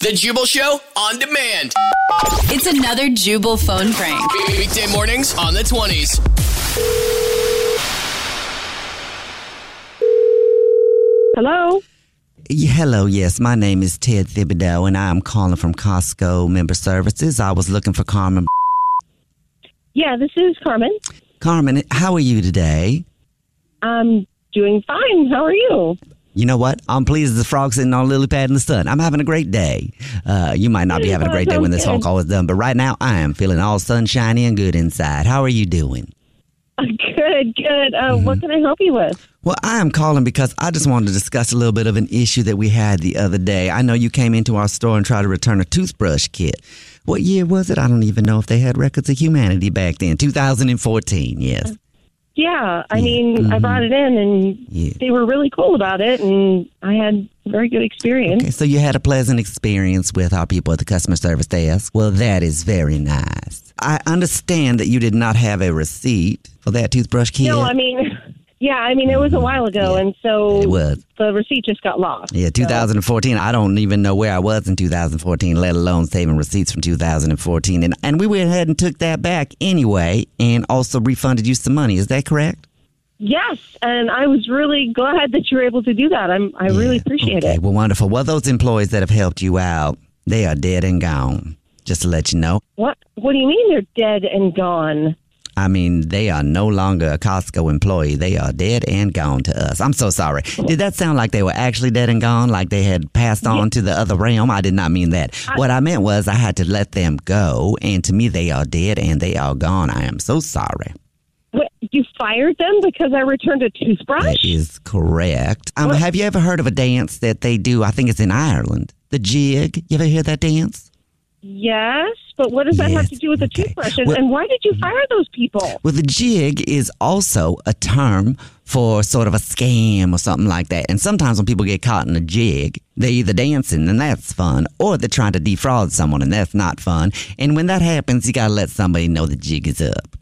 The Jubal Show on demand. It's another Jubal phone prank. Weekday mornings on the 20s. Hello. Hello, yes, my name is Ted Thibideaux, and I'm calling from Costco Member Services. I was looking for Carmen. Yeah, this is Carmen. Carmen, how are you today? I'm doing fine. How are you? You know what? I'm pleased as a frog sitting on a lily pad in the sun. I'm having a great day. Uh, you might not be having a great day when this phone call is done, but right now I am feeling all sunshiny and good inside. How are you doing? Good, good. Uh, What can I help you with? Well, I am calling because I just wanted to discuss a little bit of an issue that we had the other day. I know you came into our store and tried to return a toothbrush kit. What year was it? I don't even know if they had records of humanity back then. 2014, yes. Yeah, I mean, I mm-hmm. brought it in and Yeah. they were really cool about it, and I had a very good experience. Okay, so you had a pleasant experience with our people at the customer service desk. Well, that is very nice. I understand that you did not have a receipt for that toothbrush kit. No, I mean, yeah, I mean, it was a while ago, and so It was. the receipt just got lost. Yeah, 2014. I don't even know where I was in 2014, let alone saving receipts from 2014. And and we went ahead and took that back anyway, and also refunded you some money. Is that correct? Yes, and I was really glad that you were able to do that. I'm, I really appreciate Okay, it. well, wonderful. Well, those employees that have helped you out, they are dead and gone. Just to let you know. What What do you mean they're dead and gone? I mean, they are no longer a Costco employee. They are dead and gone to us. I'm so sorry. Did that sound like they were actually dead and gone, like they had passed on to the other realm? I did not mean that. what I meant was I had to let them go, and to me, they are dead and they are gone. I am so sorry. What, you fired them because I returned a toothbrush? That is correct. Um, have you ever heard of a dance that they do? I think it's in Ireland. The jig. You ever hear that dance? Yes, but what does that have to do with the toothbrush? And, Well- and why did you fire those people? Well, the jig is also a term for sort of a scam or something like that. And sometimes when people get caught in a jig, they're either dancing and that's fun, or they're trying to defraud someone and that's not fun. And when that happens, you gotta let somebody know the jig is up.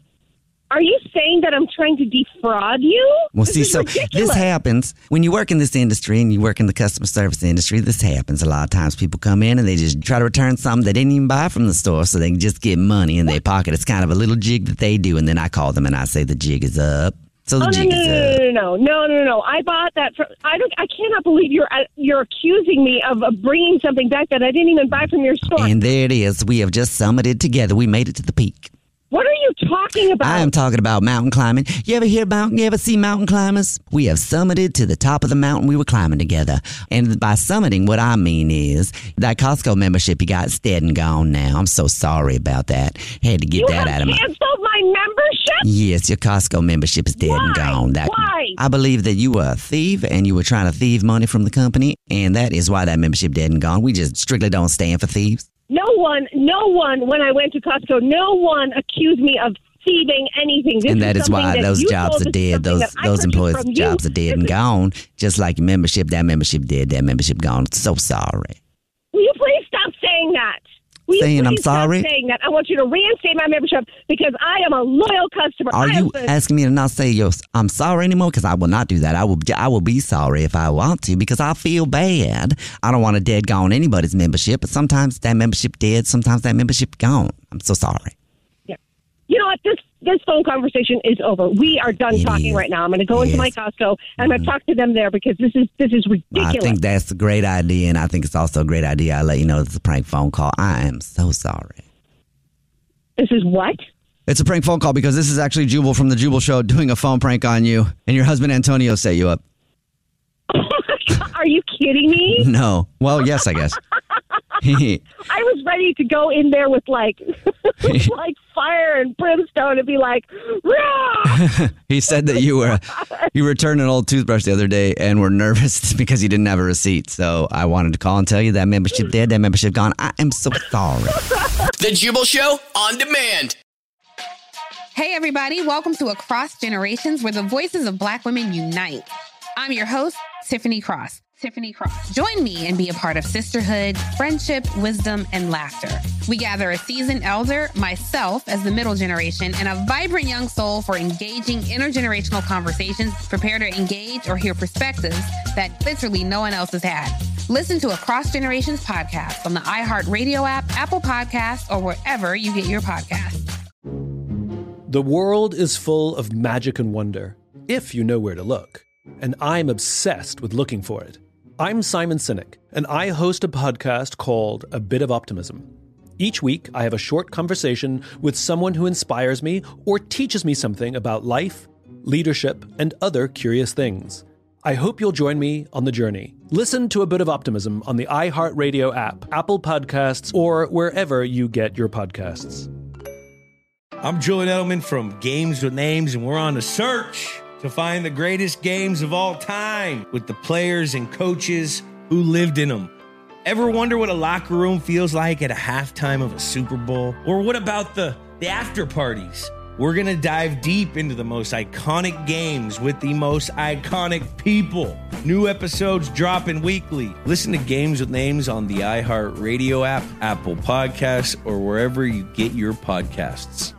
Are you saying that I'm trying to defraud you? Well, This see, so ridiculous. this happens when you work in this industry and you work in the customer service industry. This happens a lot of times. People come in and they just try to return something they didn't even buy from the store, so they can just get money in their pocket. It's kind of a little jig that they do, and then I call them and I say the jig is up. So the Oh, no, jig no, is no, no, no, no, no, no, no! I bought that. From, I don't. I cannot believe you're uh, you're accusing me of, of bringing something back that I didn't even buy from your store. And there it is. We have just summited together. We made it to the peak. What are you talking about? I am talking about mountain climbing. You ever hear about, you ever see mountain climbers? We have summited to the top of the mountain we were climbing together. And by summiting, what I mean is that Costco membership you got is dead and gone now. I'm so sorry about that. Had to get you that out of my. canceled my membership. Yes, your Costco membership is dead and gone. That Why? I believe that you were a thief and you were trying to thieve money from the company, and that is why that membership dead and gone. We just strictly don't stand for thieves. No one, no one. When I went to Costco, no one accused me of thieving anything. This and that is something why that those jobs are dead. Those those employees' from you. jobs are dead and gone. Just like your membership, that membership dead, that membership gone. So sorry. Will you please stop saying that. Will Saying I'm sorry? Saying that. I want you to reinstate my membership because I am a loyal customer. Are I you asking me to not say I'm sorry anymore? Because I will not do that. I will. I will be sorry if I want to because I feel bad. I don't want to dead gone anybody's membership, but sometimes that membership dead. Sometimes that membership gone. I'm so sorry. You know what? This this phone conversation is over. We are done It talking is. right now. I'm going to go into my Costco and I'm mm-hmm. going to talk to them there because this is this is ridiculous. I think that's a great idea, and I think it's also a great idea. I'll let you know it's a prank phone call. I am so sorry. this is what? It's a prank phone call because this is actually Jubal from the Jubal Show doing a phone prank on you, and your husband Antonio set you up. Oh are you kidding me? No. Well, yes, I guess. I was ready to go in there with like like fire and brimstone and be like, Rah! he said that you were you returned an old toothbrush the other day and were nervous because you didn't have a receipt. So I wanted to call and tell you that membership dead, that membership gone. I am so sorry. The Jubal Show on demand. Hey, everybody, welcome to Across Generations, where the voices of Black women unite. I'm your host, Tiffany Cross. Tiffany Cross. Join me and be a part of sisterhood, friendship, wisdom, and laughter. We gather a seasoned elder, myself as the middle generation, and a vibrant young soul for engaging intergenerational conversations. Prepare to engage or hear perspectives that literally no one else has had. Listen to Across Generations podcast on the iHeartRadio app, Apple Podcasts, or wherever you get your podcasts. The world is full of magic and wonder, if you know where to look. And I'm obsessed with looking for it. I'm Simon Sinek, and I host a podcast called A Bit of Optimism. Each week, I have a short conversation with someone who inspires me or teaches me something about life, leadership, and other curious things. I hope you'll join me on the journey. Listen to A Bit of Optimism on the iHeartRadio app, Apple Podcasts, or wherever you get your podcasts. I'm Julian Edelman from Games with Names, and we're on a search to find the greatest games of all time with the players and coaches who lived in them. Ever wonder what a locker room feels like at a halftime of a Super Bowl? Or what about the, the after parties? We're going to dive deep into the most iconic games with the most iconic people. New episodes dropping weekly. Listen to Games with Names on the iHeartRadio app, Apple Podcasts, or wherever you get your podcasts.